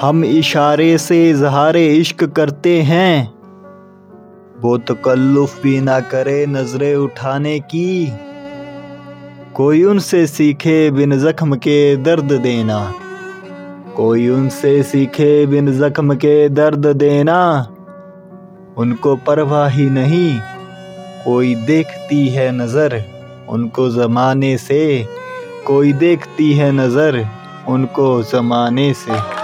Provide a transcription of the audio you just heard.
हम इशारे से इजहार इश्क करते हैं। वो तकल्लुफ़ भी ना करे नज़रें उठाने की। कोई उनसे सीखे बिन ज़ख्म के दर्द देना। कोई उनसे सीखे बिन ज़ख्म के दर्द देना। उनको परवाह ही नहीं। कोई देखती है नज़र उनको ज़माने से। कोई देखती है नज़र उनको ज़माने से।